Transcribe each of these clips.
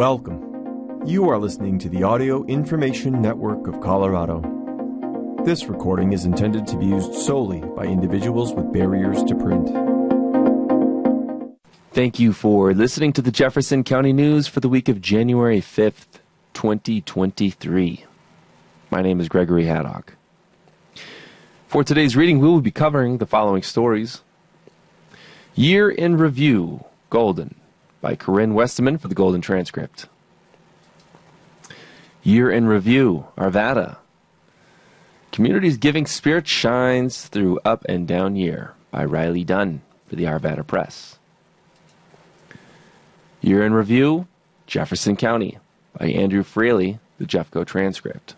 Welcome. You are listening to the Audio Information Network of Colorado. This recording is intended to be used solely by individuals with barriers to print. Thank you for listening to the Jefferson County News for the week of January 5th, 2023. My name is Gregory Haddock. For today's reading, we will be covering the following stories Year in Review Golden by Corinne Westeman for the Golden Transcript. Year in Review Arvada. Community's Giving Spirit Shines Through Up and Down Year by Riley Dunn for the Arvada Press. Year in Review Jefferson County by Andrew Fraley, the Jeffco Transcript.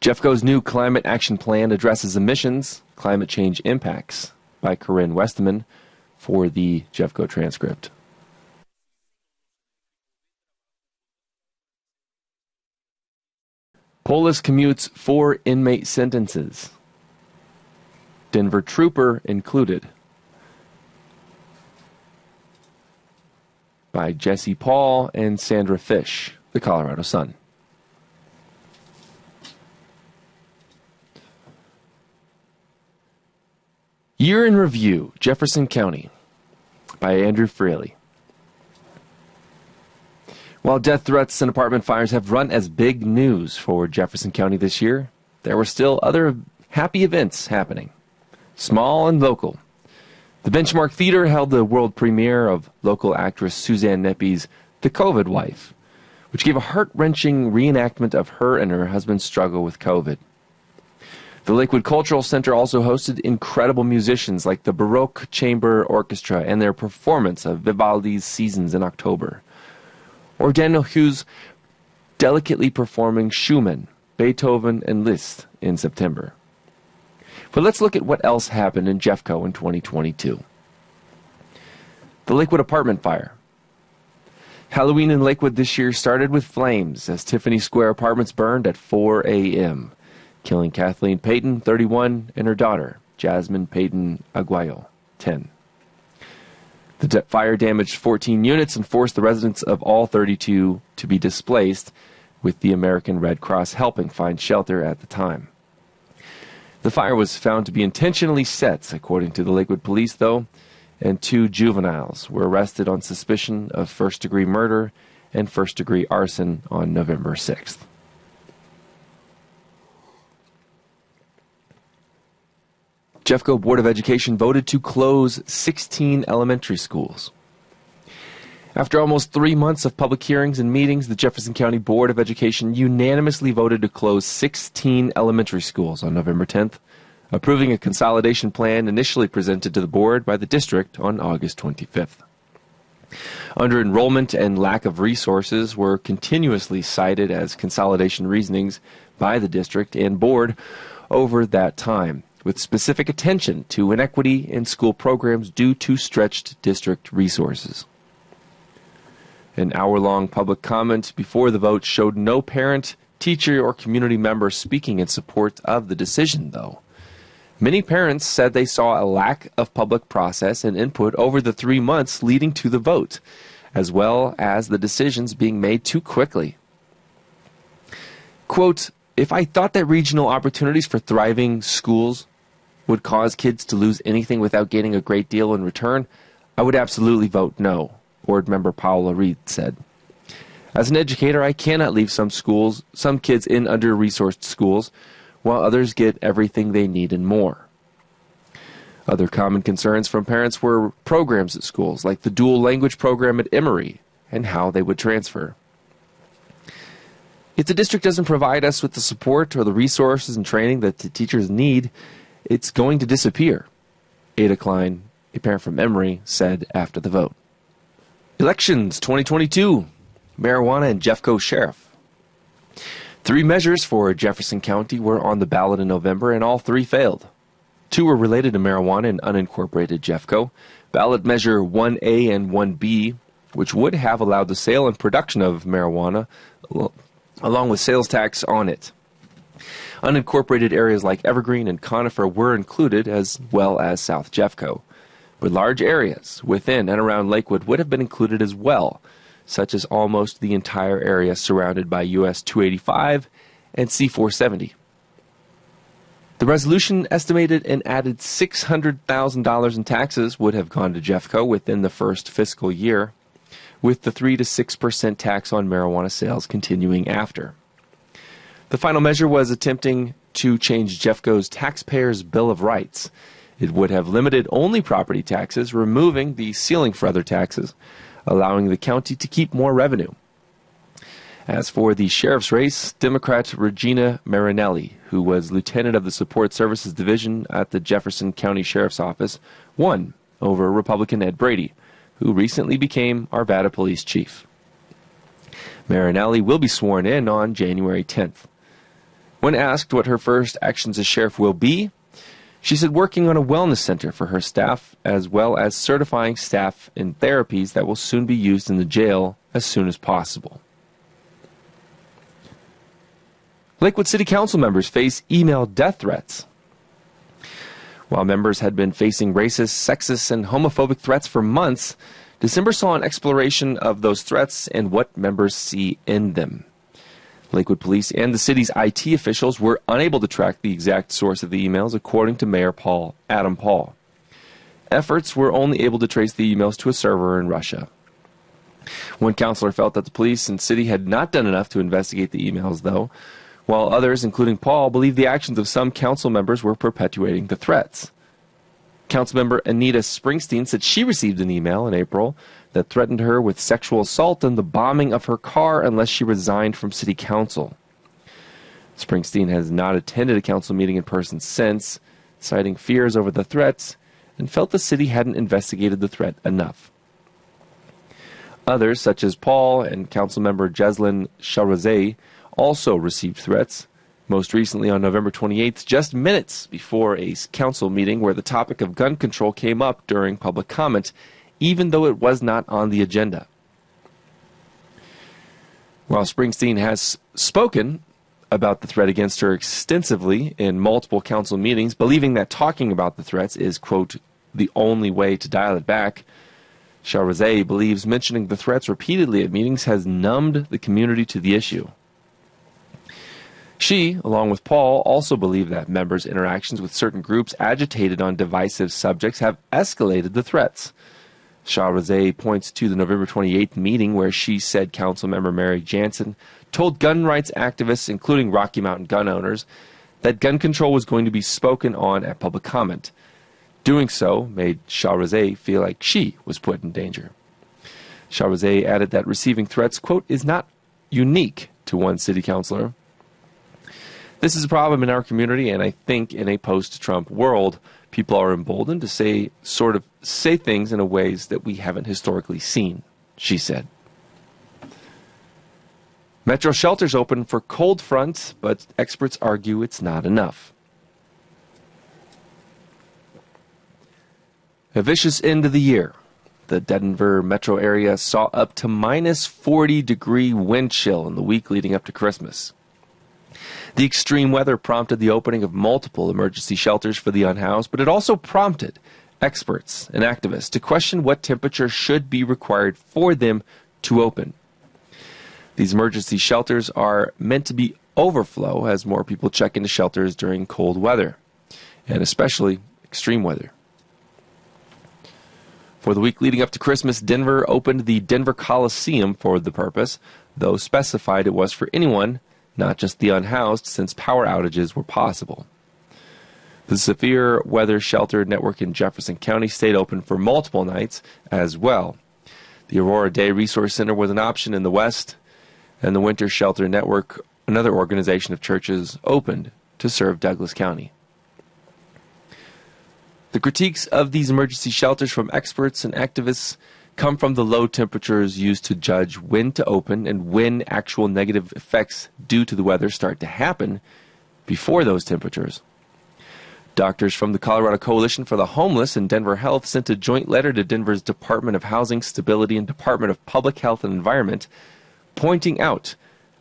Jeffco's new climate action plan addresses emissions, climate change impacts by Corinne Westeman for the Jeffco transcript. Polis commutes four inmate sentences. Denver Trooper included. By Jesse Paul and Sandra Fish, the Colorado Sun. Year in Review, Jefferson County, by Andrew Fraley. While death threats and apartment fires have run as big news for Jefferson County this year, there were still other happy events happening, small and local. The Benchmark Theater held the world premiere of local actress Suzanne Neppe's The COVID Wife, which gave a heart wrenching reenactment of her and her husband's struggle with COVID. The Lakewood Cultural Center also hosted incredible musicians like the Baroque Chamber Orchestra and their performance of Vivaldi's Seasons in October. Or Daniel Hughes delicately performing Schumann, Beethoven, and Liszt in September. But let's look at what else happened in Jeffco in 2022. The Lakewood apartment fire. Halloween in Lakewood this year started with flames as Tiffany Square apartments burned at 4 a.m killing Kathleen Payton, 31, and her daughter, Jasmine Payton Aguayo, 10. The fire damaged 14 units and forced the residents of all 32 to be displaced, with the American Red Cross helping find shelter at the time. The fire was found to be intentionally set, according to the Lakewood police, though, and two juveniles were arrested on suspicion of first degree murder and first degree arson on November 6th. Jeffco Board of Education voted to close 16 elementary schools. After almost three months of public hearings and meetings, the Jefferson County Board of Education unanimously voted to close 16 elementary schools on November 10th, approving a consolidation plan initially presented to the board by the district on August 25th. Under enrollment and lack of resources were continuously cited as consolidation reasonings by the district and board over that time with specific attention to inequity in school programs due to stretched district resources. An hour long public comment before the vote showed no parent, teacher, or community member speaking in support of the decision, though. Many parents said they saw a lack of public process and input over the three months leading to the vote, as well as the decisions being made too quickly. Quote, if I thought that regional opportunities for thriving schools would cause kids to lose anything without gaining a great deal in return, I would absolutely vote no, board member Paula Reed said. As an educator, I cannot leave some schools, some kids in under resourced schools, while others get everything they need and more. Other common concerns from parents were programs at schools, like the dual language program at Emory, and how they would transfer. If the district doesn't provide us with the support or the resources and training that the teachers need, it's going to disappear. Ada Klein, a parent from Emory, said after the vote. Elections 2022 Marijuana and Jeffco Sheriff. Three measures for Jefferson County were on the ballot in November, and all three failed. Two were related to marijuana and unincorporated Jeffco. Ballot Measure 1A and 1B, which would have allowed the sale and production of marijuana, along with sales tax on it. Unincorporated areas like Evergreen and Conifer were included, as well as South Jeffco. but large areas within and around Lakewood would have been included as well, such as almost the entire area surrounded by US 285 and C 470. The resolution estimated an added $600,000 in taxes would have gone to Jeffco within the first fiscal year, with the 3 to 6% tax on marijuana sales continuing after. The final measure was attempting to change Jeffco's taxpayers' Bill of Rights. It would have limited only property taxes, removing the ceiling for other taxes, allowing the county to keep more revenue. As for the sheriff's race, Democrat Regina Marinelli, who was lieutenant of the Support Services Division at the Jefferson County Sheriff's Office, won over Republican Ed Brady, who recently became Arvada Police Chief. Marinelli will be sworn in on January 10th. When asked what her first actions as sheriff will be, she said working on a wellness center for her staff, as well as certifying staff in therapies that will soon be used in the jail as soon as possible. Lakewood City Council members face email death threats. While members had been facing racist, sexist, and homophobic threats for months, December saw an exploration of those threats and what members see in them. Lakewood Police and the city's IT officials were unable to track the exact source of the emails, according to Mayor Paul Adam Paul. Efforts were only able to trace the emails to a server in Russia. One counselor felt that the police and city had not done enough to investigate the emails, though, while others, including Paul, believe the actions of some council members were perpetuating the threats. Councilmember Anita Springsteen said she received an email in April that threatened her with sexual assault and the bombing of her car unless she resigned from city council. Springsteen has not attended a council meeting in person since, citing fears over the threats and felt the city hadn't investigated the threat enough. Others, such as Paul and Councilmember Jeslyn Shahrazeh, also received threats, most recently on November 28th, just minutes before a council meeting where the topic of gun control came up during public comment, even though it was not on the agenda. While Springsteen has spoken about the threat against her extensively in multiple council meetings, believing that talking about the threats is, quote, the only way to dial it back, Shahrazeh believes mentioning the threats repeatedly at meetings has numbed the community to the issue. She, along with Paul, also believe that members' interactions with certain groups agitated on divisive subjects have escalated the threats. Shahrazeh points to the November 28th meeting where she said Councilmember Mary Jansen told gun rights activists, including Rocky Mountain gun owners, that gun control was going to be spoken on at public comment. Doing so made Shahrazeh feel like she was put in danger. Shahrazeh added that receiving threats, quote, is not unique to one city councilor. This is a problem in our community, and I think in a post-Trump world, people are emboldened to say sort of say things in a ways that we haven't historically seen, she said. Metro shelters open for cold fronts, but experts argue it's not enough. A vicious end of the year. The Denver metro area saw up to minus 40 degree wind chill in the week leading up to Christmas. The extreme weather prompted the opening of multiple emergency shelters for the unhoused, but it also prompted experts and activists to question what temperature should be required for them to open. These emergency shelters are meant to be overflow as more people check into shelters during cold weather, and especially extreme weather. For the week leading up to Christmas, Denver opened the Denver Coliseum for the purpose, though specified it was for anyone not just the unhoused, since power outages were possible. The severe weather shelter network in Jefferson County stayed open for multiple nights as well. The Aurora Day Resource Center was an option in the West, and the Winter Shelter Network, another organization of churches, opened to serve Douglas County. The critiques of these emergency shelters from experts and activists come from the low temperatures used to judge when to open and when actual negative effects due to the weather start to happen before those temperatures. Doctors from the Colorado Coalition for the Homeless and Denver Health sent a joint letter to Denver's Department of Housing, Stability, and Department of Public Health and Environment, pointing out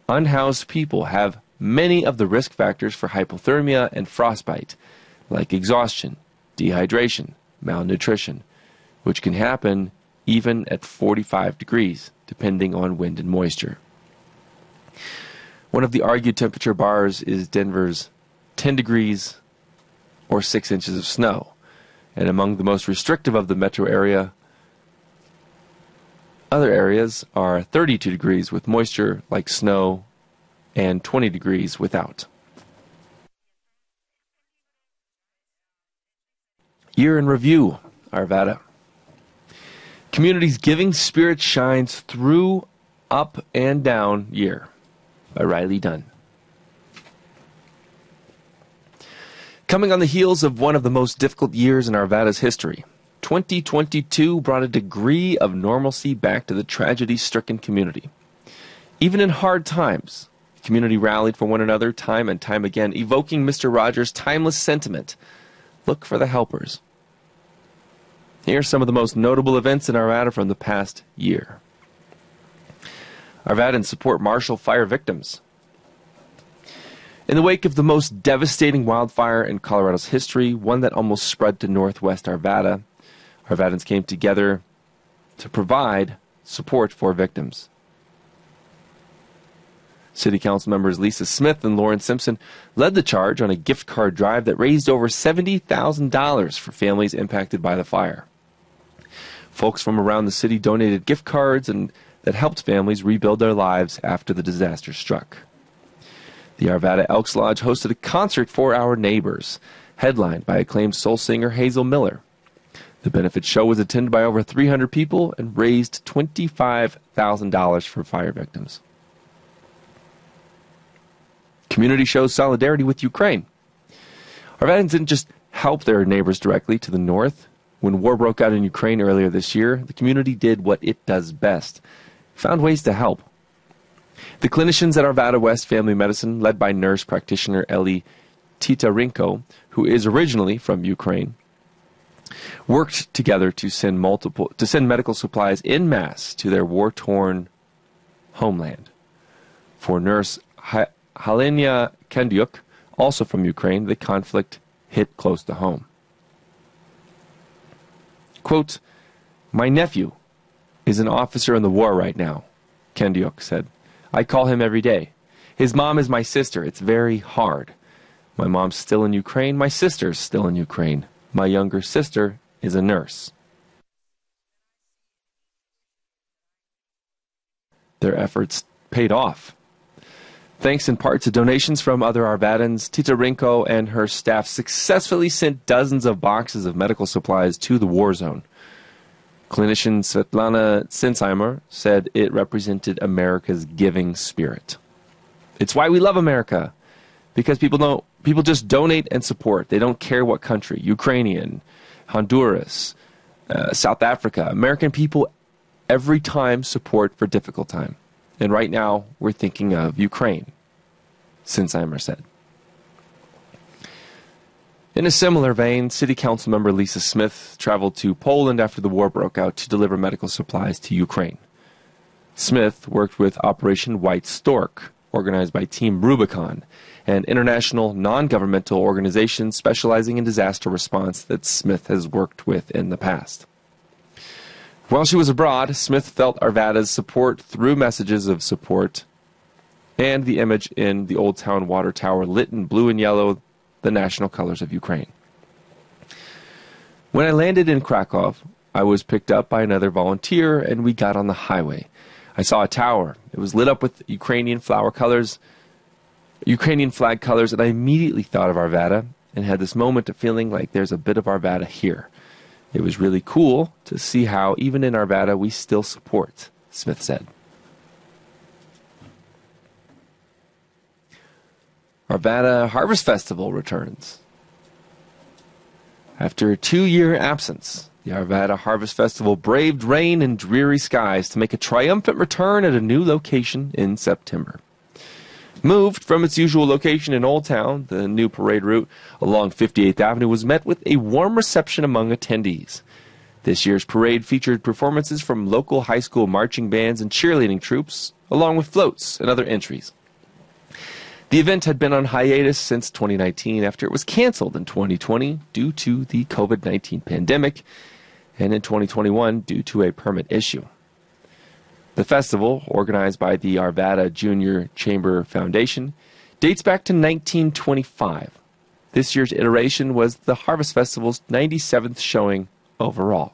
unhoused people have many of the risk factors for hypothermia and frostbite, like exhaustion, dehydration, malnutrition, which can happen even at 45 degrees, depending on wind and moisture. One of the argued temperature bars is Denver's 10 degrees or 6 inches of snow. And among the most restrictive of the metro area, other areas are 32 degrees with moisture like snow and 20 degrees without. Year in review, Arvada. Community's giving spirit shines through up and down year by Riley Dunn. Coming on the heels of one of the most difficult years in Arvada's history, 2022 brought a degree of normalcy back to the tragedy stricken community. Even in hard times, the community rallied for one another time and time again, evoking Mr. Rogers' timeless sentiment look for the helpers. Here are some of the most notable events in Arvada from the past year. Arvadans support Marshall fire victims. In the wake of the most devastating wildfire in Colorado's history, one that almost spread to northwest Arvada, Arvadans came together to provide support for victims. City Council members Lisa Smith and Lauren Simpson led the charge on a gift card drive that raised over $70,000 for families impacted by the fire. Folks from around the city donated gift cards and that helped families rebuild their lives after the disaster struck. The Arvada Elks Lodge hosted a concert for our neighbors, headlined by acclaimed soul singer Hazel Miller. The benefit show was attended by over 300 people and raised $25,000 for fire victims. Community shows solidarity with Ukraine. Arvadans didn't just help their neighbors directly to the north. When war broke out in Ukraine earlier this year, the community did what it does best found ways to help. The clinicians at Arvada West Family Medicine, led by nurse practitioner Ellie Titarenko, who is originally from Ukraine, worked together to send multiple to send medical supplies in mass to their war-torn homeland. For nurse Halenia Kendyuk, also from Ukraine, the conflict hit close to home. Quote, My nephew is an officer in the war right now, Kendyuk said. I call him every day. His mom is my sister. It's very hard. My mom's still in Ukraine. My sister's still in Ukraine. My younger sister is a nurse. Their efforts paid off. Thanks in part to donations from other Arvadans, Tita Titarenko and her staff successfully sent dozens of boxes of medical supplies to the war zone. Clinician Svetlana Sinsheimer said it represented America's giving spirit. It's why we love America, because people don't people just donate and support. They don't care what country, Ukrainian, Honduras, uh, South Africa. American people every time support for difficult time. And right now, we're thinking of Ukraine, Sinsheimer said. In a similar vein, City Council member Lisa Smith traveled to Poland after the war broke out to deliver medical supplies to Ukraine. Smith worked with Operation White Stork, organized by Team Rubicon, an international non governmental organization specializing in disaster response that Smith has worked with in the past. While she was abroad, Smith felt Arvada's support through messages of support and the image in the Old Town Water Tower lit in blue and yellow, the national colors of Ukraine. When I landed in Krakow, I was picked up by another volunteer and we got on the highway. I saw a tower. It was lit up with Ukrainian flower colors Ukrainian flag colors, and I immediately thought of Arvada and had this moment of feeling like there's a bit of Arvada here. It was really cool to see how, even in Arvada, we still support, Smith said. Arvada Harvest Festival returns. After a two year absence, the Arvada Harvest Festival braved rain and dreary skies to make a triumphant return at a new location in September. Moved from its usual location in Old Town, the new parade route along 58th Avenue was met with a warm reception among attendees. This year's parade featured performances from local high school marching bands and cheerleading troops, along with floats and other entries. The event had been on hiatus since 2019 after it was canceled in 2020 due to the COVID 19 pandemic, and in 2021 due to a permit issue. The festival, organized by the Arvada Junior Chamber Foundation, dates back to 1925. This year's iteration was the Harvest Festival's 97th showing overall.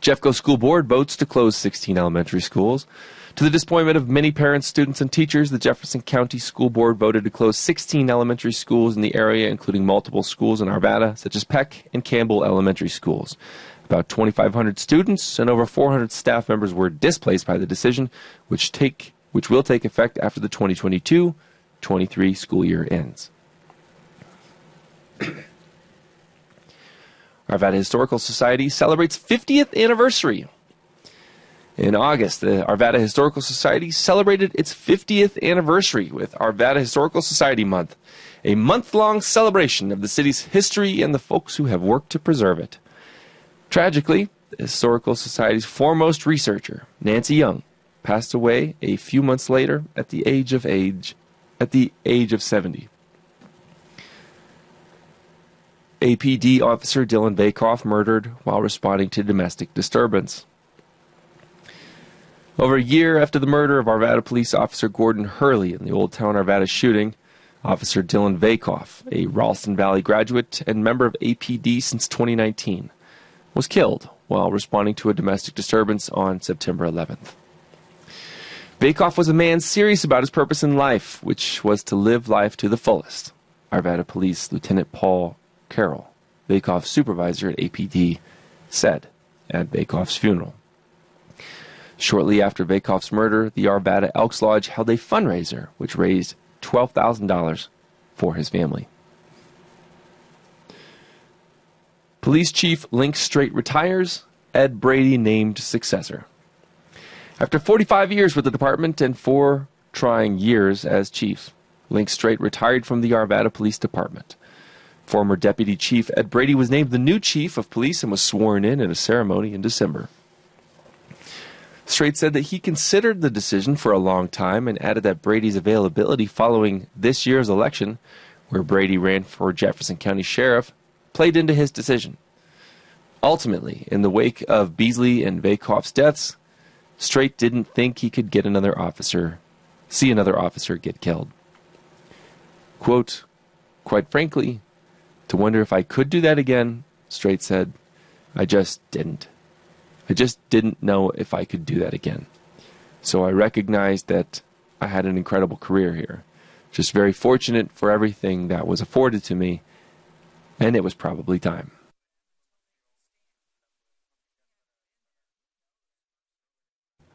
Jeffco School Board votes to close 16 elementary schools. To the disappointment of many parents, students, and teachers, the Jefferson County School Board voted to close 16 elementary schools in the area, including multiple schools in Arvada, such as Peck and Campbell Elementary Schools. About 2,500 students and over 400 staff members were displaced by the decision, which take which will take effect after the 2022-23 school year ends. Arvada Historical Society celebrates 50th anniversary. In August, the Arvada Historical Society celebrated its 50th anniversary with Arvada Historical Society Month, a month long celebration of the city's history and the folks who have worked to preserve it. Tragically, the Historical Society's foremost researcher, Nancy Young, passed away a few months later at the age of age at the age of 70. APD officer Dillon Vakoff murdered while responding to domestic disturbance. Over a year after the murder of Arvada police officer Gordon Hurley in the Old Town Arvada shooting, Officer Dillon Vakoff, a Ralston Valley graduate and member of APD since 2019, was killed while responding to a domestic disturbance on September 11th. Vakoff was a man serious about his purpose in life, which was to live life to the fullest. Arvada Police Lieutenant Paul Carroll, Vakoff's supervisor at APD, said at Vakoff's funeral. Shortly after Vakoff's murder, the Arvada Elks Lodge held a fundraiser which raised $12,000 for his family. Police Chief Link Strate retires, Ed Brady named successor. After 45 years with the department and four trying years as chief, Link Strate retired from the Arvada Police Department. Former Deputy Chief Ed Brady was named the new Chief of Police and was sworn in at a ceremony in December. Strate said that he considered the decision for a long time and added that Brady's availability following this year's election, where Brady ran for Jefferson County Sheriff, played into his decision. Ultimately, in the wake of Beesley and Vakoff's deaths, Strate didn't think he could get another officer, see another officer get killed. Quote, quite frankly, to wonder if I could do that again, Strate said, I just didn't. I just didn't know if I could do that again. So I recognized that I had an incredible career here. Just very fortunate for everything that was afforded to me, and it was probably time.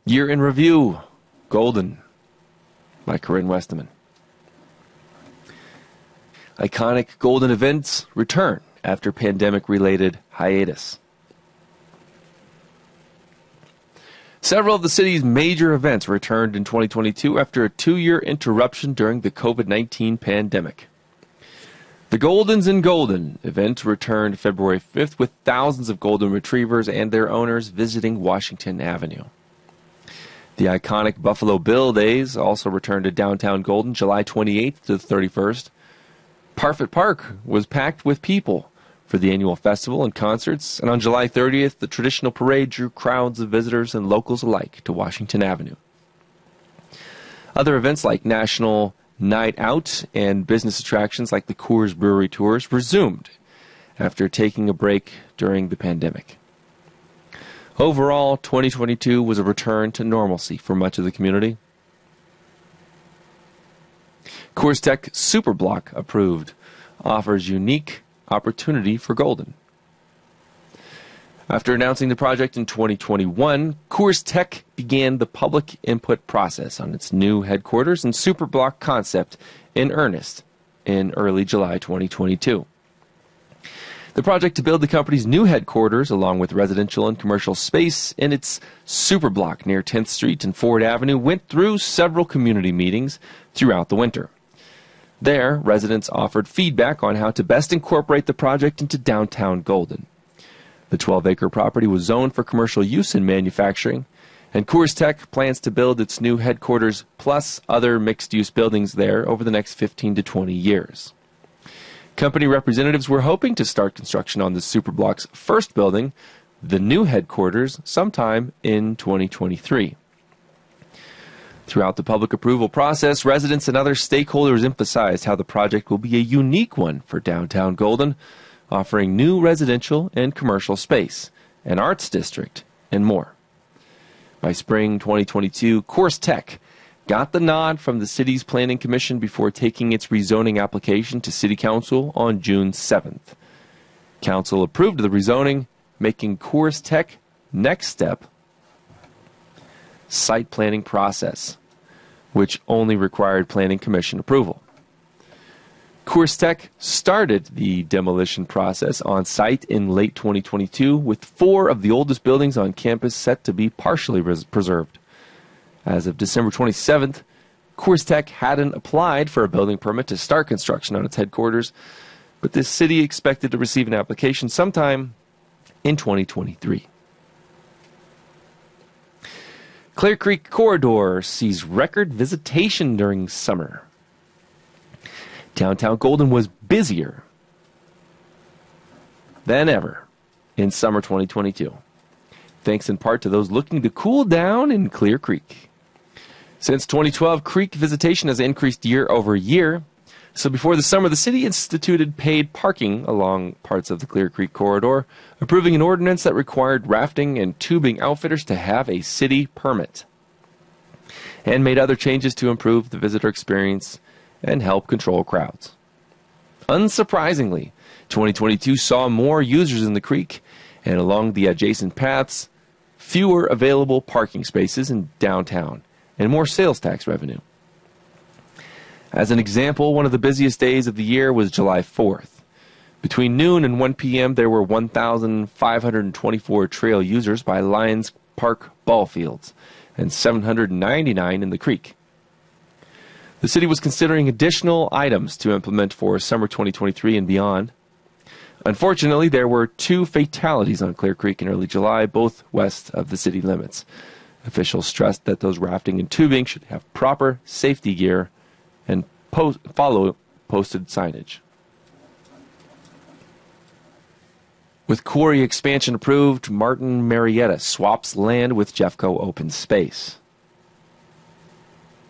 Year in Review Golden by Corinne Westeman. Iconic Golden events return after pandemic related hiatus. Several of the city's major events returned in 2022 after a two year interruption during the COVID 19 pandemic. The Goldens in Golden event returned February 5th with thousands of golden retrievers and their owners visiting Washington Avenue. The iconic Buffalo Bill Days also returned to downtown Golden July 28th to the 31st. Parfet Park was packed with people for the annual festival and concerts, and on July 30th, the traditional parade drew crowds of visitors and locals alike to Washington Avenue. Other events like National Night Out and business attractions like the Coors Brewery Tours resumed after taking a break during the pandemic. Overall, 2022 was a return to normalcy for much of the community. CoorsTek Superblock approved offers unique opportunity for Golden. After announcing the project in 2021, CoorsTek began the public input process on its new headquarters and superblock concept in earnest in early July 2022. The project to build the company's new headquarters, along with residential and commercial space in its superblock near 10th Street and Ford Avenue, went through several community meetings throughout the winter. There, residents offered feedback on how to best incorporate the project into downtown Golden. The 12 acre property was zoned for commercial use and manufacturing, and CoorsTek plans to build its new headquarters plus other mixed use buildings there over the next 15 to 20 years. Company representatives were hoping to start construction on the Superblock's first building, the new headquarters, sometime in 2023. Throughout the public approval process, residents and other stakeholders emphasized how the project will be a unique one for downtown Golden, offering new residential and commercial space, an arts district, and more. By spring 2022, CoorsTek got the nod from the city's planning commission before taking its rezoning application to city council on June 7th. Council approved the rezoning, making CoorsTek next step site planning process which only required Planning Commission approval. CoorsTek started the demolition process on site in late 2022, with four of the oldest buildings on campus set to be partially res- preserved. As of December 27th, CoorsTek hadn't applied for a building permit to start construction on its headquarters, but the city expected to receive an application sometime in 2023. Clear Creek Corridor sees record visitation during summer. Downtown Golden was busier than ever in summer 2022, thanks in part to those looking to cool down in Clear Creek. Since 2012, Creek visitation has increased year over year. So before the summer, the city instituted paid parking along parts of the Clear Creek corridor, approving an ordinance that required rafting and tubing outfitters to have a city permit, and made other changes to improve the visitor experience and help control crowds. Unsurprisingly, 2022 saw more users in the creek and along the adjacent paths, fewer available parking spaces in downtown, and more sales tax revenue. As an example, one of the busiest days of the year was July 4th. Between noon and 1 p.m., there were 1,524 trail users by Lions Park ball fields and 799 in the creek. The city was considering additional items to implement for summer 2023 and beyond. Unfortunately, there were two fatalities on Clear Creek in early July, both west of the city limits. Officials stressed that those rafting and tubing should have proper safety gear and follow posted signage. With quarry expansion approved, Martin Marietta swaps land with Jeffco Open Space.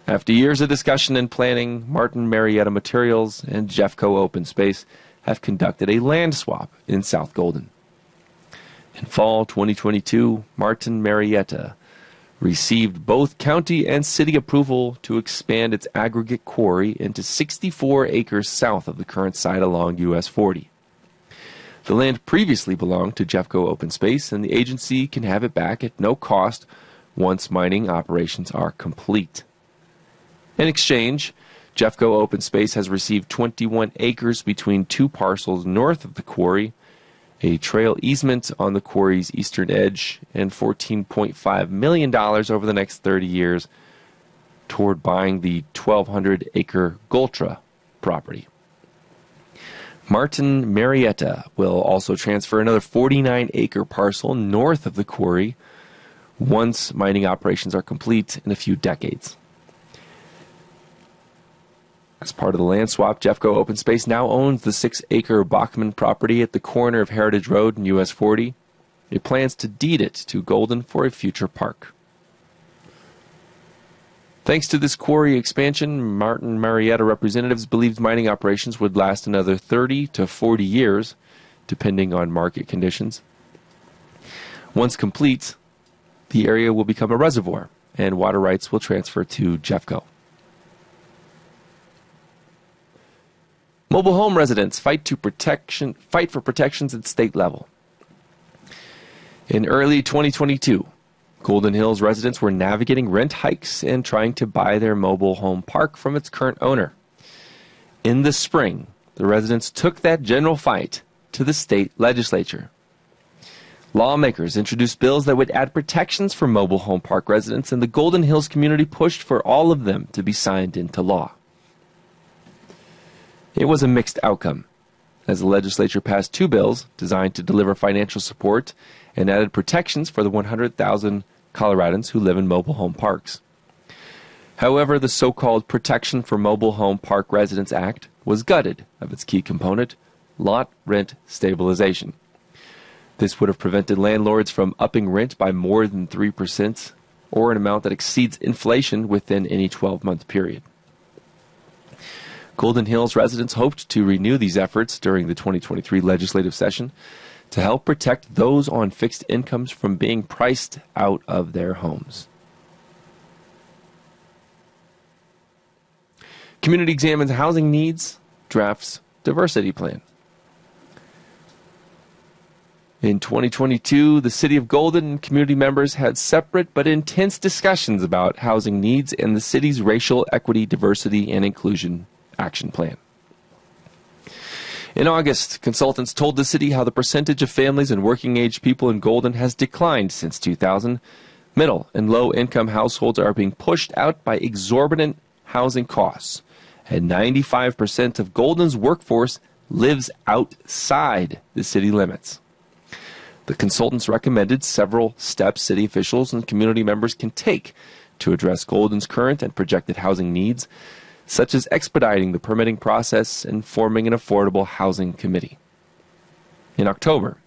After years of discussion and planning, Martin Marietta Materials and Jeffco Open Space have conducted a land swap in South Golden. In fall 2022, Martin Marietta received both county and city approval to expand its aggregate quarry into 64 acres south of the current site along US 40. The land previously belonged to Jeffco Open Space, and the agency can have it back at no cost once mining operations are complete. In exchange, Jeffco Open Space has received 21 acres between two parcels north of the quarry a trail easement on the quarry's eastern edge, and $14.5 million over the next 30 years toward buying the 1,200 acre Gultra property. Martin Marietta will also transfer another 49 acre parcel north of the quarry once mining operations are complete in a few decades. As part of the land swap, Jeffco Open Space now owns the six acre Bachman property at the corner of Heritage Road and US 40. It plans to deed it to Golden for a future park. Thanks to this quarry expansion, Martin Marietta representatives believed mining operations would last another 30 to 40 years, depending on market conditions. Once complete, the area will become a reservoir, and water rights will transfer to Jeffco. Mobile home residents fight to protection fight for protections at state level. In early 2022, Golden Hills residents were navigating rent hikes and trying to buy their mobile home park from its current owner. In the spring, the residents took that general fight to the state legislature. Lawmakers introduced bills that would add protections for mobile home park residents, and the Golden Hills community pushed for all of them to be signed into law. It was a mixed outcome, as the legislature passed two bills designed to deliver financial support and added protections for the 100,000 Coloradans who live in mobile home parks. However, the so called Protection for Mobile Home Park Residents Act was gutted of its key component, lot rent stabilization. This would have prevented landlords from upping rent by more than 3% or an amount that exceeds inflation within any 12 month period. Golden Hills residents hoped to renew these efforts during the 2023 legislative session to help protect those on fixed incomes from being priced out of their homes. Community examines housing needs, drafts diversity plan. In 2022, the City of Golden and community members had separate but intense discussions about housing needs and the city's racial equity, diversity, and inclusion action plan. In August, consultants told the city how the percentage of families and working age people in Golden has declined since 2000. Middle and low income households are being pushed out by exorbitant housing costs, and 95% of Golden's workforce lives outside the city limits. The consultants recommended several steps city officials and community members can take to address Golden's current and projected housing needs, such as expediting the permitting process and forming an affordable housing committee. In October,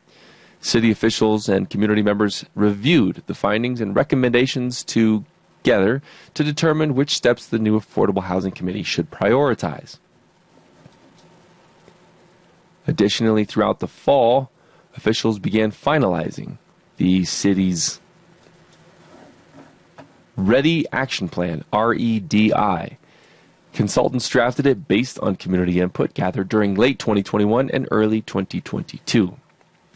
city officials and community members reviewed the findings and recommendations together to determine which steps the new affordable housing committee should prioritize. Additionally, throughout the fall, officials began finalizing the city's Ready Action Plan, REDI. Consultants drafted it based on community input gathered during late 2021 and early 2022.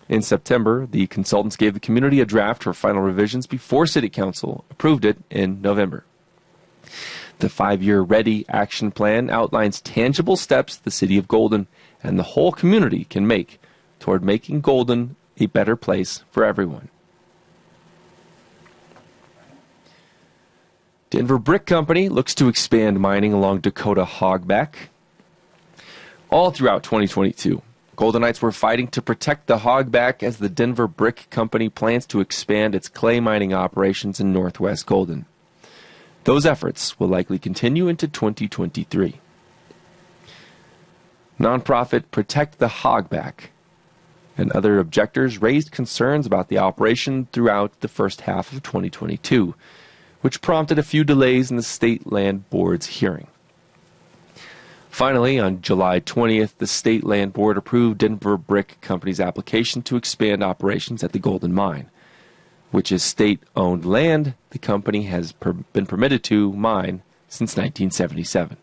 In September, the consultants gave the community a draft for final revisions before City Council approved it in November. The five year Ready Action Plan outlines tangible steps the City of Golden and the whole community can make toward making Golden a better place for everyone. Denver Brick Company looks to expand mining along Dakota Hogback. All throughout 2022, Goldenites were fighting to protect the hogback as the Denver Brick Company plans to expand its clay mining operations in northwest Golden. Those efforts will likely continue into 2023. Nonprofit Protect the Hogback and other objectors raised concerns about the operation throughout the first half of 2022, which prompted a few delays in the State Land Board's hearing. Finally, on July 20th, the State Land Board approved Denver Brick Company's application to expand operations at the Golden Mine, which is state owned land the company has per- been permitted to mine since 1977.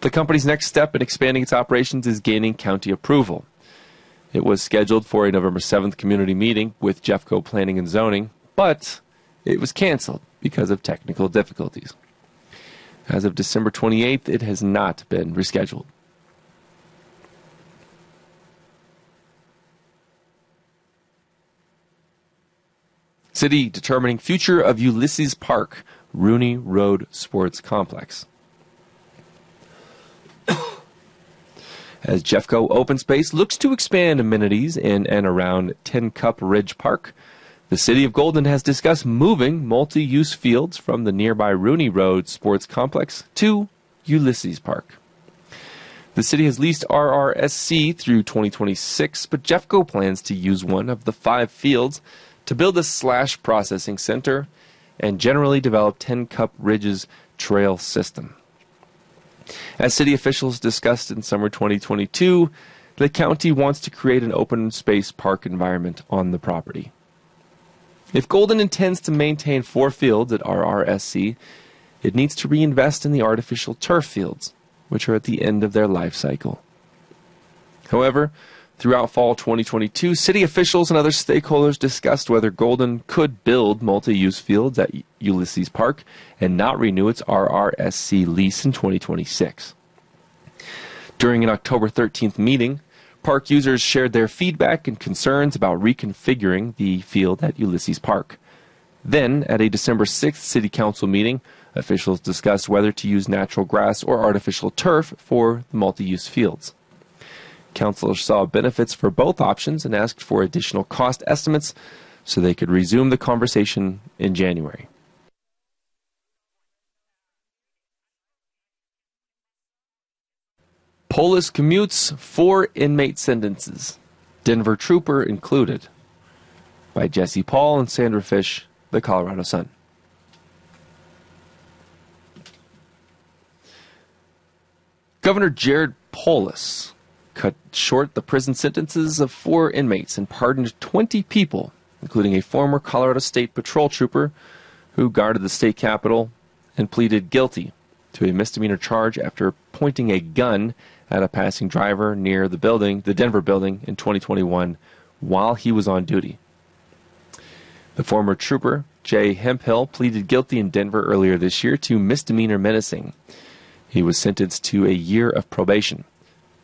The company's next step in expanding its operations is gaining county approval. It was scheduled for a November 7th community meeting with Jeffco Planning and Zoning, but it was canceled because of technical difficulties. As of December 28th, it has not been rescheduled. City determining future of Ulysses Park, Rooney Road Sports Complex. as Jeffco Open Space looks to expand amenities in and around Tin Cup Ridge Park. The City of Golden has discussed moving multi use fields from the nearby Rooney Road Sports Complex to Ulysses Park. The city has leased RRSC through 2026, but Jeffco plans to use one of the five fields to build a slash processing center and generally develop Tin Cup Ridge's trail system. As city officials discussed in summer 2022, the county wants to create an open space park environment on the property. If Golden intends to maintain four fields at RRSC, it needs to reinvest in the artificial turf fields, which are at the end of their life cycle. However, throughout fall 2022, city officials and other stakeholders discussed whether Golden could build multi use fields at Ulysses Park and not renew its RRSC lease in 2026. During an October 13th meeting, park users shared their feedback and concerns about reconfiguring the field at Ulysses Park. Then, at a December 6th City Council meeting, officials discussed whether to use natural grass or artificial turf for the multi use fields. Councilors saw benefits for both options and asked for additional cost estimates so they could resume the conversation in January. Polis commutes four inmate sentences, Denver Trooper included, by Jesse Paul and Sandra Fish, the Colorado Sun. Governor Jared Polis cut short the prison sentences of four inmates and pardoned 20 people, including a former Colorado State Patrol trooper who guarded the state capitol and pleaded guilty to a misdemeanor charge after pointing a gun at a passing driver near the building, the Denver building, in 2021 while he was on duty. The former trooper, Jay Hemphill, pleaded guilty in Denver earlier this year to misdemeanor menacing. He was sentenced to a year of probation.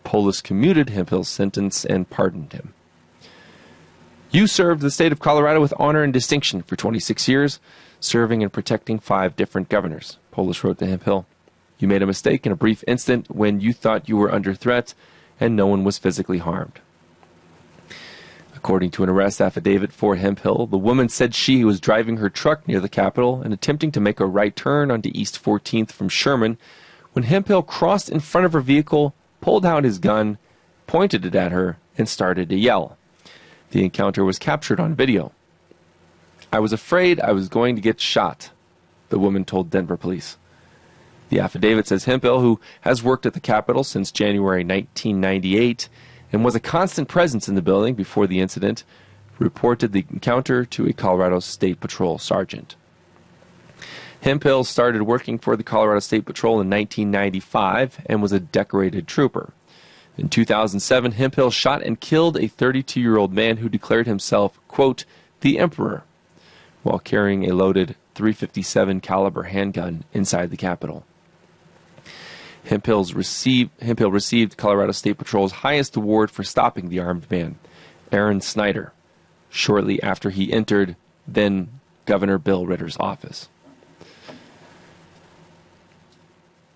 Polis commuted Hemphill's sentence and pardoned him. You served the state of Colorado with honor and distinction for 26 years, serving and protecting five different governors, Polis wrote to Hemphill. You made a mistake in a brief instant when you thought you were under threat and no one was physically harmed. According to an arrest affidavit for Hemphill, the woman said she was driving her truck near the Capitol and attempting to make a right turn onto East 14th from Sherman when Hemphill crossed in front of her vehicle, pulled out his gun, pointed it at her, and started to yell. The encounter was captured on video. I was afraid I was going to get shot, the woman told Denver police. The affidavit says Hemphill, who has worked at the Capitol since January 1998 and was a constant presence in the building before the incident, reported the encounter to a Colorado State Patrol sergeant. Hemphill started working for the Colorado State Patrol in 1995 and was a decorated trooper. In 2007, Hemphill shot and killed a 32 year old man who declared himself, quote, the Emperor, while carrying a loaded 357 caliber handgun inside the Capitol. Hemphill's received, Hemphill received Colorado State Patrol's highest award for stopping the armed man, Aaron Snyder, shortly after he entered then Governor Bill Ritter's office.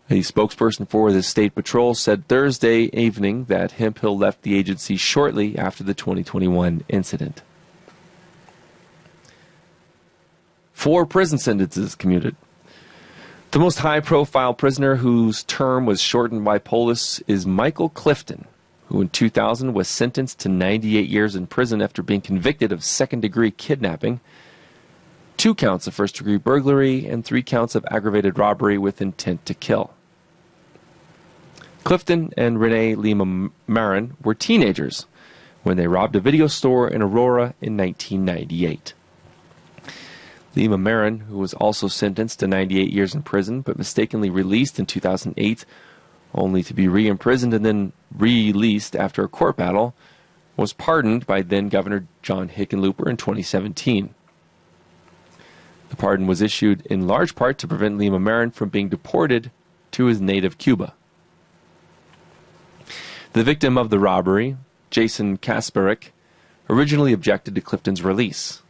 A spokesperson for the State Patrol said Thursday evening that Hemphill left the agency shortly after the 2021 incident. Four prison sentences commuted. The most high profile prisoner whose term was shortened by Polis is Michael Clifton, who in 2000 was sentenced to 98 years in prison after being convicted of second degree kidnapping, two counts of first degree burglary, and three counts of aggravated robbery with intent to kill. Clifton and Rene Lima Marin were teenagers when they robbed a video store in Aurora in 1998. Lima Marin, who was also sentenced to 98 years in prison but mistakenly released in 2008, only to be re imprisoned and then released after a court battle, was pardoned by then Governor John Hickenlooper in 2017. The pardon was issued in large part to prevent Lima Marin from being deported to his native Cuba. The victim of the robbery, Jason Kasparek, originally objected to Clifton's release.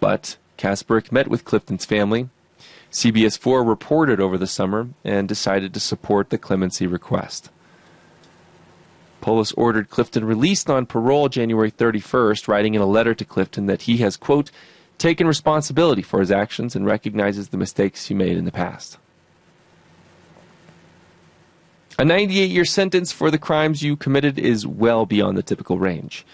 But Kasparek met with Clifton's family. CBS 4 reported over the summer and decided to support the clemency request. Polis ordered Clifton released on parole January 31st, writing in a letter to Clifton that he has, quote, taken responsibility for his actions and recognizes the mistakes he made in the past. A 98 year sentence for the crimes you committed is well beyond the typical range,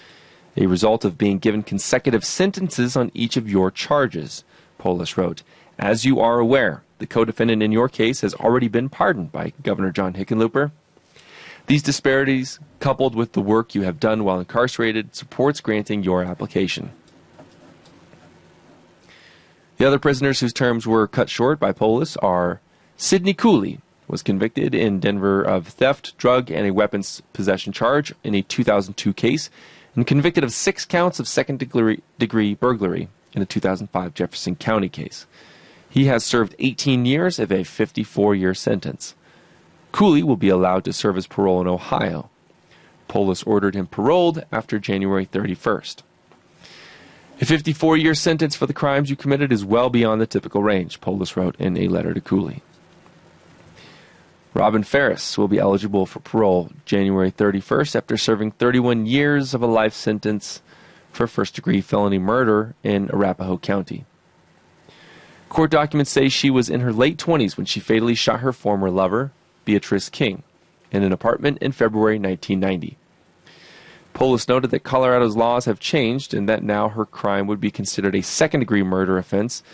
a result of being given consecutive sentences on each of your charges, Polis wrote. As you are aware, the co defendant in your case has already been pardoned by Governor John Hickenlooper. These disparities, coupled with the work you have done while incarcerated, supports granting your application. The other prisoners whose terms were cut short by Polis are Sidney Cooley, was convicted in Denver of theft, drug, and a weapons possession charge in a 2002 case, and convicted of six counts of second degree, degree burglary in a 2005 Jefferson County case. He has served 18 years of a 54 year sentence. Cooley will be allowed to serve his parole in Ohio. Polis ordered him paroled after January 31st. A 54 year sentence for the crimes you committed is well beyond the typical range, Polis wrote in a letter to Cooley. Robin Ferris will be eligible for parole January 31st after serving 31 years of a life sentence for first degree felony murder in Arapahoe County. Court documents say she was in her late 20s when she fatally shot her former lover, Beatrice King, in an apartment in February 1990. Polis noted that Colorado's laws have changed and that now her crime would be considered a second degree murder offense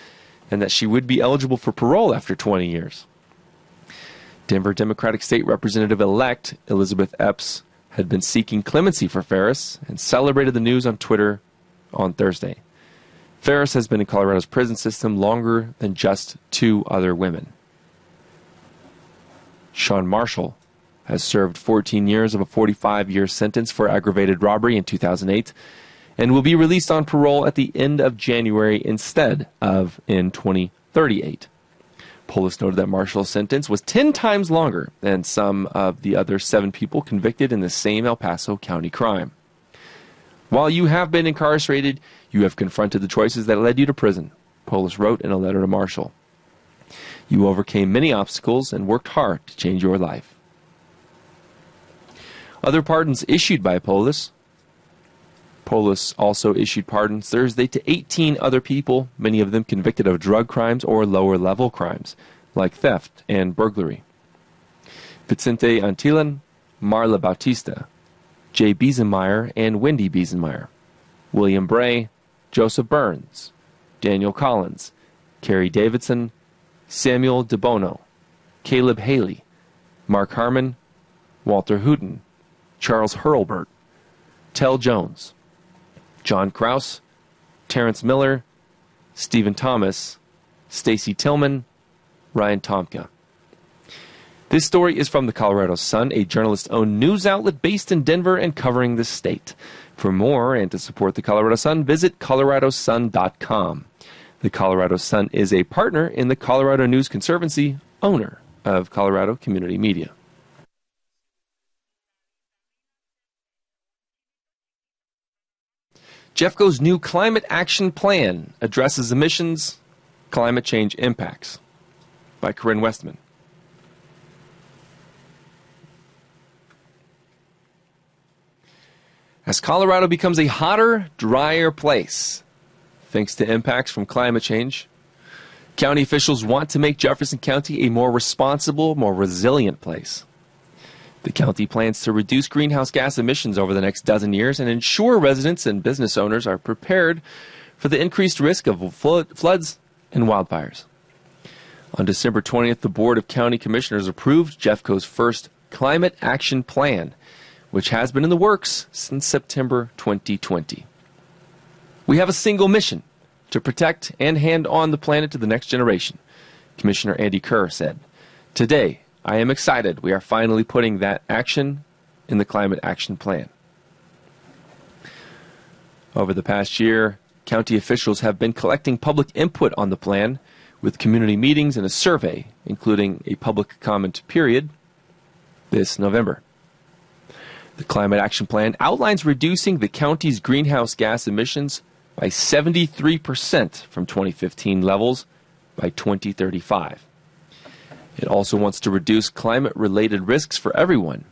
and that she would be eligible for parole after 20 years. Denver Democratic State Representative elect Elizabeth Epps had been seeking clemency for Ferris and celebrated the news on Twitter on Thursday. Ferris has been in Colorado's prison system longer than just two other women. Sean Marshall has served 14 years of a 45 year sentence for aggravated robbery in 2008 and will be released on parole at the end of January instead of in 2038. Polis noted that Marshall's sentence was 10 times longer than some of the other seven people convicted in the same El Paso County crime. While you have been incarcerated, you have confronted the choices that led you to prison, Polis wrote in a letter to Marshall. You overcame many obstacles and worked hard to change your life. Other pardons issued by Polis. Polis also issued pardons Thursday to 18 other people, many of them convicted of drug crimes or lower level crimes, like theft and burglary. Vicente Antillon, Marla Bautista, Jay Biesenmeyer, and Wendy Biesenmeyer, William Bray, Joseph Burns, Daniel Collins, Kerry Davidson, Samuel DeBono, Caleb Haley, Mark Harmon, Walter Hooten, Charles Hurlbert, Tell Jones, John Kraus, Terrence Miller, Stephen Thomas, Stacy Tillman, Ryan Tomka. This story is from the Colorado Sun, a journalist owned news outlet based in Denver and covering the state. For more and to support the Colorado Sun, visit coloradosun.com. The Colorado Sun is a partner in the Colorado News Conservancy, owner of Colorado Community Media. Jeffco's new climate action plan addresses emissions, climate change impacts. By Corinne Westeman. As Colorado becomes a hotter, drier place, thanks to impacts from climate change, county officials want to make Jefferson County a more responsible, more resilient place. The county plans to reduce greenhouse gas emissions over the next dozen years and ensure residents and business owners are prepared for the increased risk of floods and wildfires. On December 20th, the Board of County Commissioners approved Jeffco's first Climate Action Plan, which has been in the works since September 2020. We have a single mission to protect and hand on the planet to the next generation, Commissioner Andy Kerr said. Today, I am excited we are finally putting that action in the Climate Action Plan. Over the past year, county officials have been collecting public input on the plan with community meetings and a survey, including a public comment period this November. The Climate Action Plan outlines reducing the county's greenhouse gas emissions by 73% from 2015 levels by 2035. It also wants to reduce climate related risks for everyone,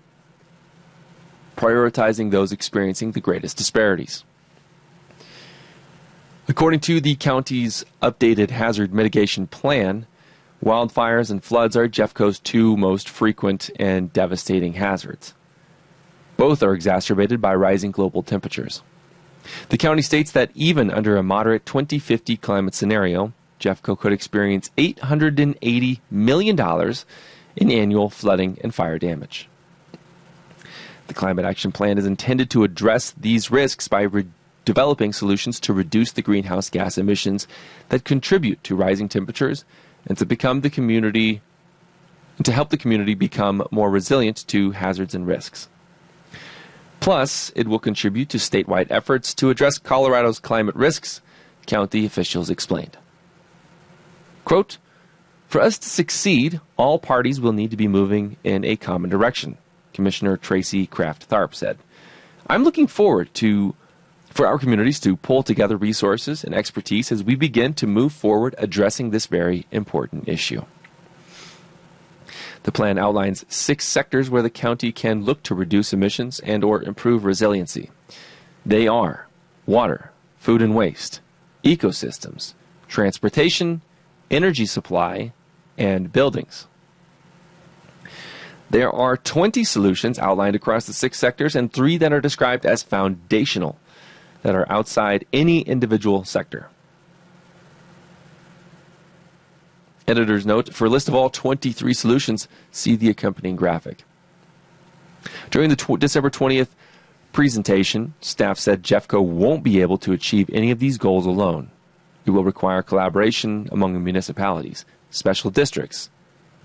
prioritizing those experiencing the greatest disparities. According to the county's updated hazard mitigation plan, wildfires and floods are Jeffco's two most frequent and devastating hazards. Both are exacerbated by rising global temperatures. The county states that even under a moderate 2050 climate scenario, Jeffco could experience $880 million in annual flooding and fire damage. The Climate Action Plan is intended to address these risks by re- developing solutions to reduce the greenhouse gas emissions that contribute to rising temperatures and to become the community to help the community become more resilient to hazards and risks. Plus, it will contribute to statewide efforts to address Colorado's climate risks, county officials explained. Quote, For us to succeed, all parties will need to be moving in a common direction, Commissioner Tracy Kraft Tharp said. I'm looking forward to for our communities to pull together resources and expertise as we begin to move forward addressing this very important issue. The plan outlines six sectors where the county can look to reduce emissions and or improve resiliency. They are water, food and waste, ecosystems, transportation, energy supply, and buildings. There are 20 solutions outlined across the six sectors and three that are described as foundational, that are outside any individual sector. Editor's note for a list of all 23 solutions, see the accompanying graphic. During the tw- December 20th presentation, staff said Jeffco won't be able to achieve any of these goals alone. It will require collaboration among municipalities, special districts,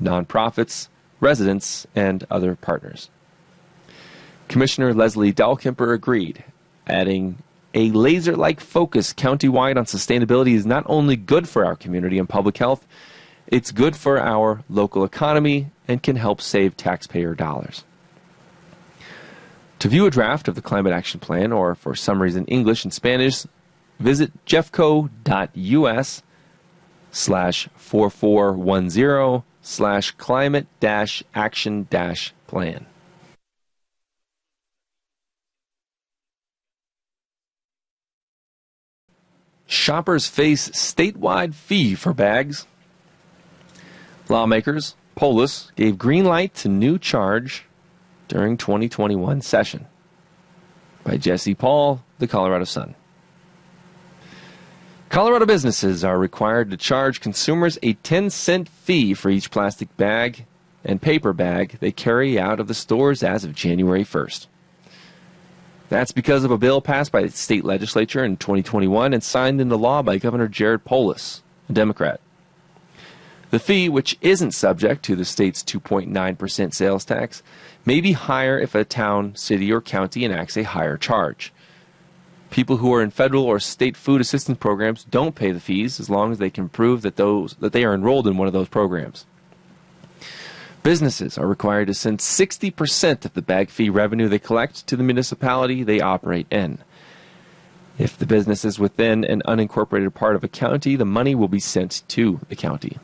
nonprofits, residents, and other partners. Commissioner Leslie Dahlkemper agreed, adding, a laser like focus countywide on sustainability is not only good for our community and public health, it's good for our local economy and can help save taxpayer dollars. To view a draft of the Climate Action Plan or for summaries in English and Spanish, visit jeffco.us slash 4410 slash climate dash action dash plan. Shoppers face statewide fee for bags. Lawmakers, Polis, gave green light to new charge during 2021 session. By Jesse Paul, the Colorado Sun. Colorado businesses are required to charge consumers a 10 cent fee for each plastic bag and paper bag they carry out of the stores as of January 1st. That's because of a bill passed by the state legislature in 2021 and signed into law by Governor Jared Polis, a Democrat. The fee, which isn't subject to the state's 2.9% sales tax, may be higher if a town, city, or county enacts a higher charge. People who are in federal or state food assistance programs don't pay the fees as long as they can prove that those that they are enrolled in one of those programs. Businesses are required to send 60% of the bag fee revenue they collect to the municipality they operate in. If the business is within an unincorporated part of a county, the money will be sent to the county.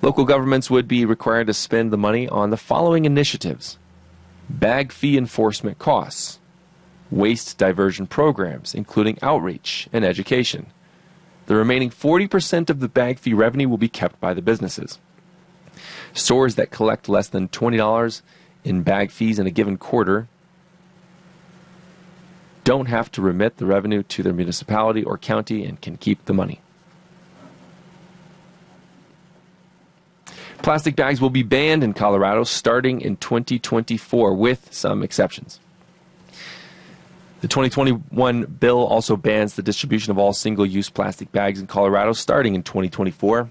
Local governments would be required to spend the money on the following initiatives bag fee enforcement costs, waste diversion programs, including outreach and education. The remaining 40% of the bag fee revenue will be kept by the businesses. Stores that collect less than $20 in bag fees in a given quarter don't have to remit the revenue to their municipality or county and can keep the money. Plastic bags will be banned in Colorado starting in 2024, with some exceptions. The 2021 bill also bans the distribution of all single use plastic bags in Colorado starting in 2024,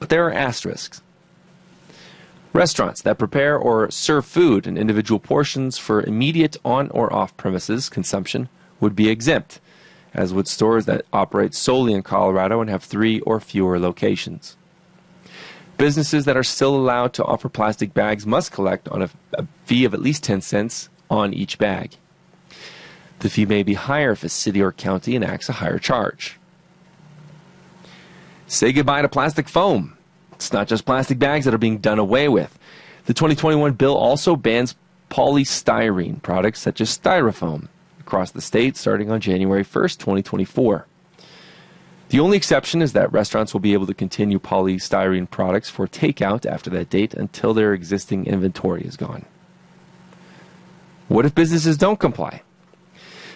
but there are asterisks. Restaurants that prepare or serve food in individual portions for immediate on or off premises consumption would be exempt, as would stores that operate solely in Colorado and have three or fewer locations. Businesses that are still allowed to offer plastic bags must collect on a, a fee of at least 10 cents on each bag. The fee may be higher if a city or county enacts a higher charge. Say goodbye to plastic foam. It's not just plastic bags that are being done away with. The 2021 bill also bans polystyrene products such as styrofoam across the state starting on January 1st, 2024. The only exception is that restaurants will be able to continue polystyrene products for takeout after that date until their existing inventory is gone. What if businesses don't comply?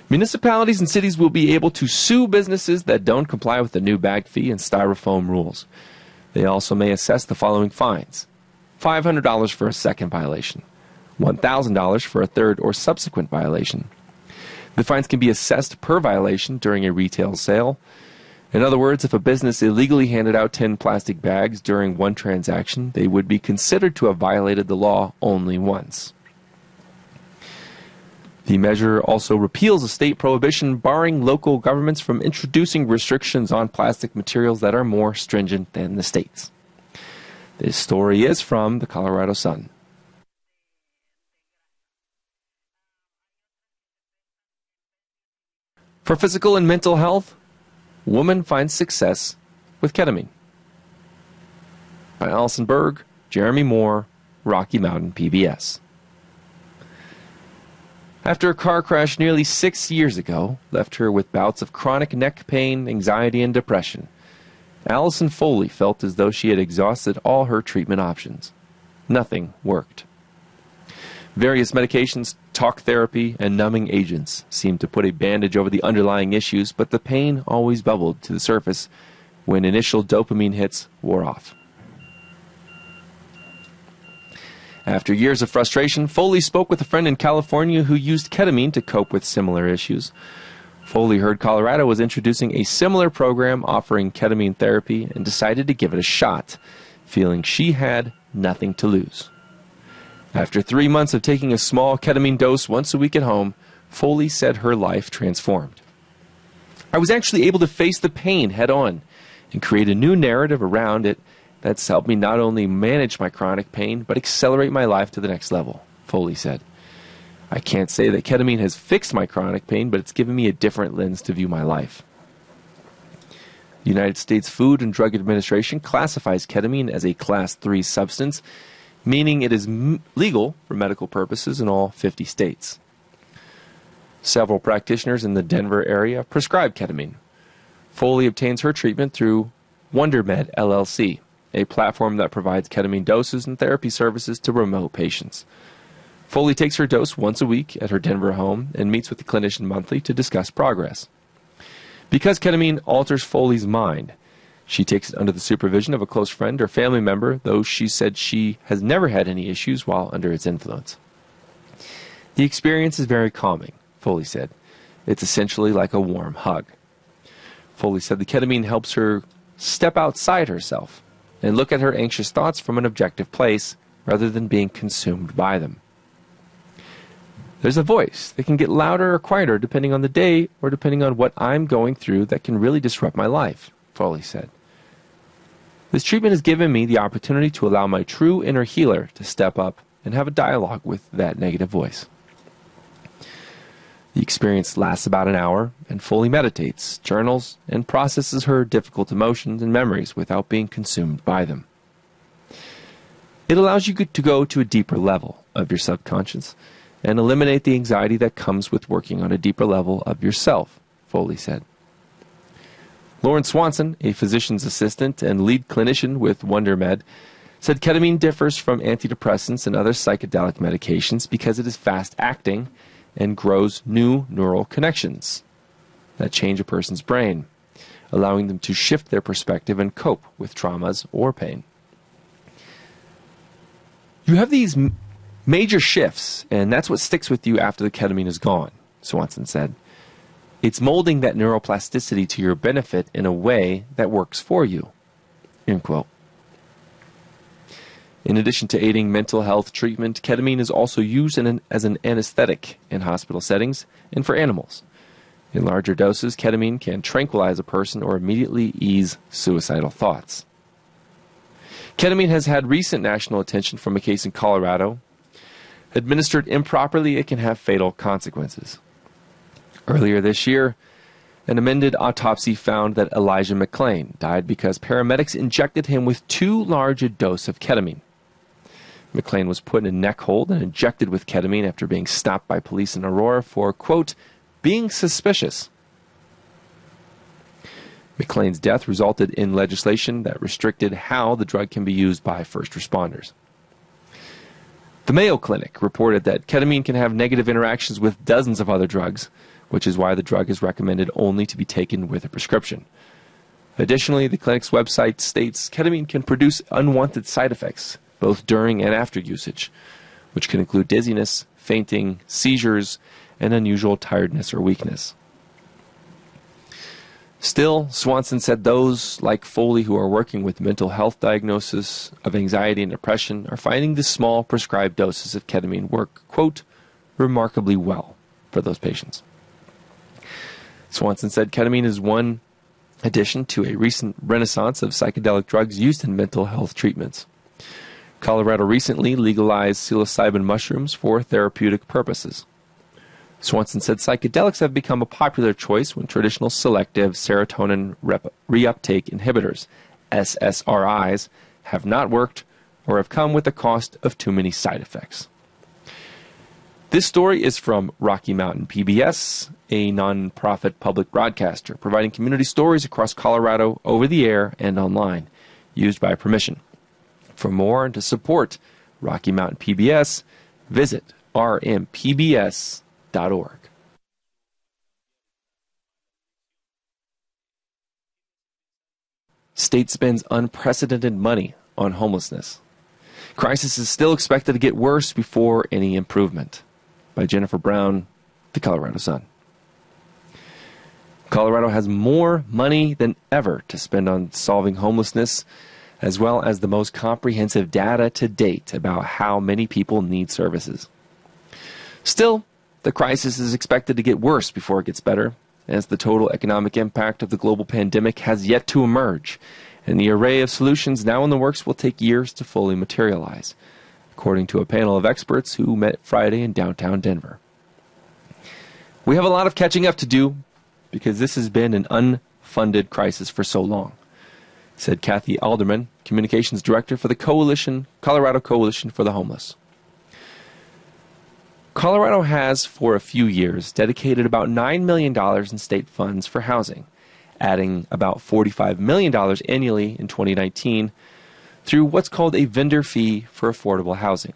Municipalities and cities will be able to sue businesses that don't comply with the new bag fee and styrofoam rules. They also may assess the following fines $500 for a second violation, $1,000 for a third or subsequent violation. The fines can be assessed per violation during a retail sale in other words, if a business illegally handed out 10 plastic bags during one transaction, they would be considered to have violated the law only once. The measure also repeals a state prohibition barring local governments from introducing restrictions on plastic materials that are more stringent than the states. This story is from the Colorado Sun. For physical and mental health, Woman finds success with ketamine. By Allison Berg, Jeremy Moore, Rocky Mountain PBS. After a car crash nearly six years ago left her with bouts of chronic neck pain, anxiety, and depression, Allison Foley felt as though she had exhausted all her treatment options. Nothing worked. Various medications, talk therapy, and numbing agents seemed to put a bandage over the underlying issues, but the pain always bubbled to the surface when initial dopamine hits wore off. After years of frustration, Foley spoke with a friend in California who used ketamine to cope with similar issues. Foley heard Colorado was introducing a similar program offering ketamine therapy and decided to give it a shot, feeling she had nothing to lose. After three months of taking a small ketamine dose once a week at home, Foley said her life transformed. I was actually able to face the pain head on and create a new narrative around it that's helped me not only manage my chronic pain, but accelerate my life to the next level, Foley said. I can't say that ketamine has fixed my chronic pain, but it's given me a different lens to view my life. The United States Food and Drug Administration classifies ketamine as a class 3 substance, meaning it is m- legal for medical purposes in all 50 states. Several practitioners in the Denver area prescribe ketamine. Foley obtains her treatment through WonderMed LLC, a platform that provides ketamine doses and therapy services to remote patients. Foley takes her dose once a week at her Denver home and meets with the clinician monthly to discuss progress. Because ketamine alters Foley's mind, she takes it under the supervision of a close friend or family member, though she said she has never had any issues while under its influence. The experience is very calming, Foley said. It's essentially like a warm hug. Foley said the ketamine helps her step outside herself and look at her anxious thoughts from an objective place rather than being consumed by them. There's a voice that can get louder or quieter depending on the day or depending on what I'm going through that can really disrupt my life, Foley said. This treatment has given me the opportunity to allow my true inner healer to step up and have a dialogue with that negative voice. The experience lasts about an hour and Foley meditates, journals, and processes her difficult emotions and memories without being consumed by them. It allows you to go to a deeper level of your subconscious and eliminate the anxiety that comes with working on a deeper level of yourself, Foley said. Lauren Swanson, a physician's assistant and lead clinician with WonderMed, said ketamine differs from antidepressants and other psychedelic medications because it is fast acting and grows new neural connections that change a person's brain, allowing them to shift their perspective and cope with traumas or pain. You have these major shifts, and that's what sticks with you after the ketamine is gone, Swanson said. It's molding that neuroplasticity to your benefit in a way that works for you. End quote. In addition to aiding mental health treatment, ketamine is also used an, as an anesthetic in hospital settings and for animals. In larger doses, ketamine can tranquilize a person or immediately ease suicidal thoughts. Ketamine has had recent national attention from a case in Colorado. Administered improperly, it can have fatal consequences. Earlier this year, an amended autopsy found that Elijah McClain died because paramedics injected him with too large a dose of ketamine. McClain was put in a neck hold and injected with ketamine after being stopped by police in Aurora for, quote, being suspicious. McClain's death resulted in legislation that restricted how the drug can be used by first responders. The Mayo Clinic reported that ketamine can have negative interactions with dozens of other drugs, which is why the drug is recommended only to be taken with a prescription. Additionally, the clinic's website states ketamine can produce unwanted side effects, both during and after usage, which can include dizziness, fainting, seizures, and unusual tiredness or weakness. Still, Swanson said those like Foley who are working with mental health diagnosis of anxiety and depression are finding the small prescribed doses of ketamine work, quote, remarkably well for those patients. Swanson said ketamine is one addition to a recent renaissance of psychedelic drugs used in mental health treatments. Colorado recently legalized psilocybin mushrooms for therapeutic purposes. Swanson said psychedelics have become a popular choice when traditional selective serotonin rep- reuptake inhibitors, SSRIs, have not worked or have come with the cost of too many side effects. This story is from Rocky Mountain PBS, a nonprofit public broadcaster providing community stories across Colorado over the air and online, used by permission. For more and to support Rocky Mountain PBS, visit rmpbs.org. State spends unprecedented money on homelessness. Crisis is still expected to get worse before any improvement. By Jennifer Brown, The Colorado Sun. Colorado has more money than ever to spend on solving homelessness, as well as the most comprehensive data to date about how many people need services. Still, the crisis is expected to get worse before it gets better, as the total economic impact of the global pandemic has yet to emerge, and the array of solutions now in the works will take years to fully materialize, according to a panel of experts who met Friday in downtown Denver. We have a lot of catching up to do because this has been an unfunded crisis for so long, said Cathy Alderman, Communications Director for the Coalition, Colorado Coalition for the Homeless. Colorado has, for a few years, dedicated about $9 million in state funds for housing, adding about $45 million annually in 2019 through what's called a vendor fee for affordable housing.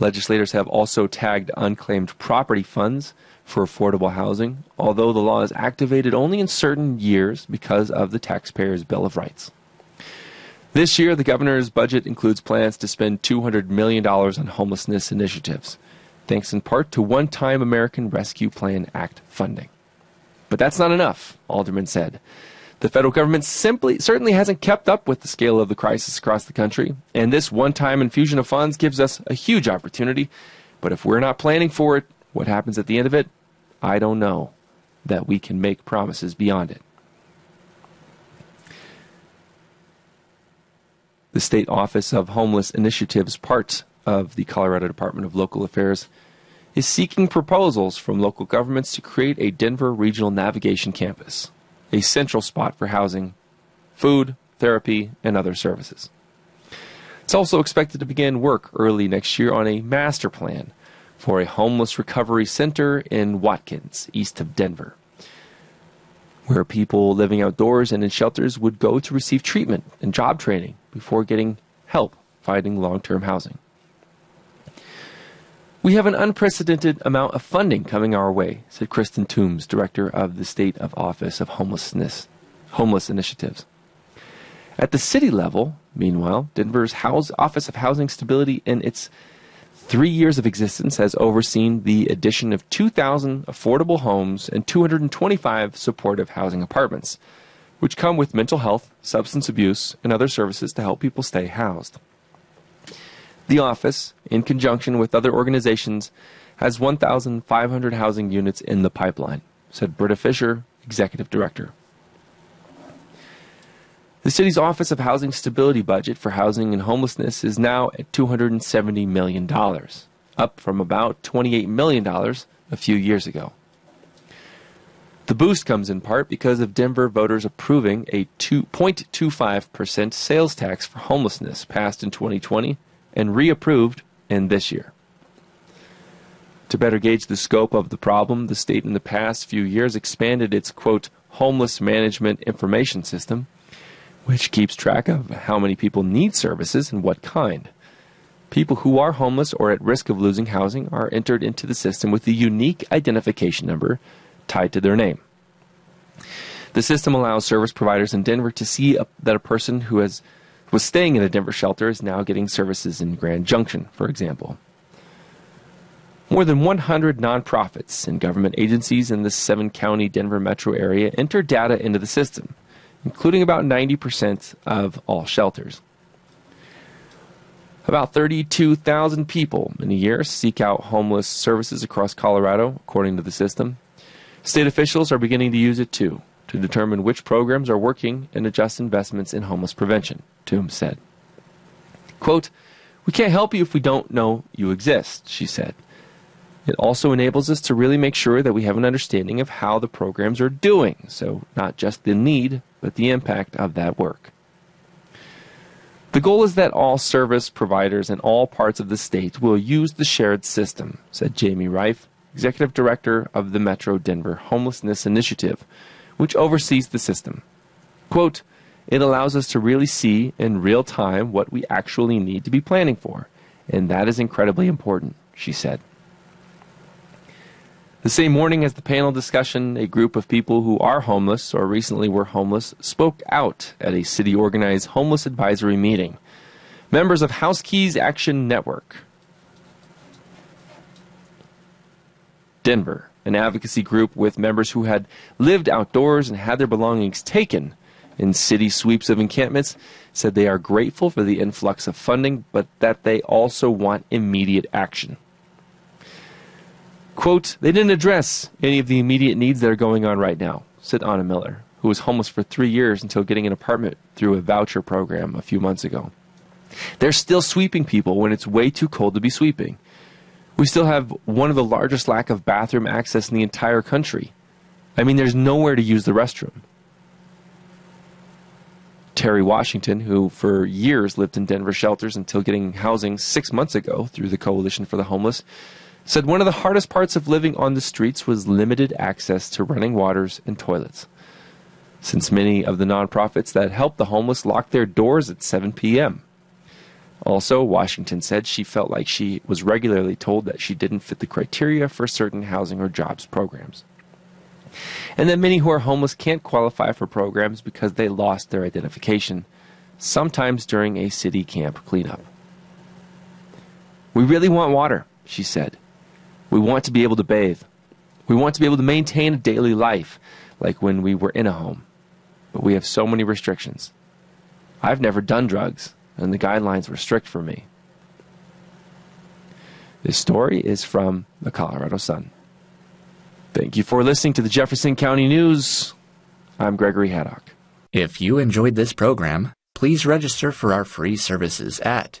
Legislators have also tagged unclaimed property funds for affordable housing, although the law is activated only in certain years because of the taxpayer's Bill of Rights. This year, the governor's budget includes plans to spend $200 million on homelessness initiatives, thanks in part to one time American Rescue Plan Act funding. But that's not enough, Alderman said. The federal government simply certainly hasn't kept up with the scale of the crisis across the country, and this one time infusion of funds gives us a huge opportunity. But if we're not planning for it, what happens at the end of it I don't know that we can make promises beyond it. The State Office of Homeless Initiatives, part of the Colorado Department of Local Affairs, is seeking proposals from local governments to create a Denver Regional Navigation Campus, a central spot for housing, food, therapy, and other services. It's also expected to begin work early next year on a master plan for a homeless recovery center in Watkins, east of Denver, where people living outdoors and in shelters would go to receive treatment and job training before getting help finding long term housing. We have an unprecedented amount of funding coming our way, said Kristin Toombs, director of the State of Office of Homelessness, Homeless Initiatives. At the city level, meanwhile, Denver's House, Office of Housing Stability and its three years of existence has overseen the addition of 2,000 affordable homes and 225 supportive housing apartments, which come with mental health, substance abuse, and other services to help people stay housed. The office, in conjunction with other organizations, has 1,500 housing units in the pipeline, said Britta Fisher, executive director. The city's Office of Housing Stability budget for housing and homelessness is now at $270 million, up from about $28 million a few years ago. The boost comes in part because of Denver voters approving a 2.25% sales tax for homelessness passed in 2020 and reapproved in this year. To better gauge the scope of the problem, the state in the past few years expanded its quote homeless management information system which keeps track of how many people need services and what kind. People who are homeless or at risk of losing housing are entered into the system with a unique identification number tied to their name. The system allows service providers in Denver to see a, that a person who has was staying in a Denver shelter is now getting services in Grand Junction, for example. More than 100 nonprofits and government agencies in the seven county Denver metro area enter data into the system including about 90% of all shelters. About 32,000 people in a year seek out homeless services across Colorado, according to the system. State officials are beginning to use it too, to determine which programs are working and adjust investments in homeless prevention, Toombs said. Quote, We can't help you if we don't know you exist, she said. It also enables us to really make sure that we have an understanding of how the programs are doing, so not just the need, but the impact of that work. The goal is that all service providers in all parts of the state will use the shared system, said Jamie Rife, Executive Director of the Metro Denver Homelessness Initiative, which oversees the system. Quote, it allows us to really see in real time what we actually need to be planning for, and that is incredibly important. she said. The same morning as the panel discussion, a group of people who are homeless or recently were homeless spoke out at a city organized homeless advisory meeting. Members of Housekeys Action Network, Denver, an advocacy group with members who had lived outdoors and had their belongings taken in city sweeps of encampments, said they are grateful for the influx of funding, but that they also want immediate action. Quote, they didn't address any of the immediate needs that are going on right now, said Anna Miller, who was homeless for three years until getting an apartment through a voucher program a few months ago. They're still sweeping people when it's way too cold to be sweeping. We still have one of the largest lack of bathroom access in the entire country. I mean, there's nowhere to use the restroom. Terry Washington, who for years lived in Denver shelters until getting housing six months ago through the Coalition for the Homeless, said one of the hardest parts of living on the streets was limited access to running waters and toilets. Since many of the nonprofits that help the homeless lock their doors at 7 p.m. Also, Washington said she felt like she was regularly told that she didn't fit the criteria for certain housing or jobs programs. And that many who are homeless can't qualify for programs because they lost their identification, sometimes during a city camp cleanup. We really want water, she said. We want to be able to bathe. We want to be able to maintain a daily life like when we were in a home. But we have so many restrictions. I've never done drugs, and the guidelines were strict for me. This story is from the Colorado Sun. Thank you for listening to the Jefferson County News. I'm Gregory Haddock. If you enjoyed this program, please register for our free services at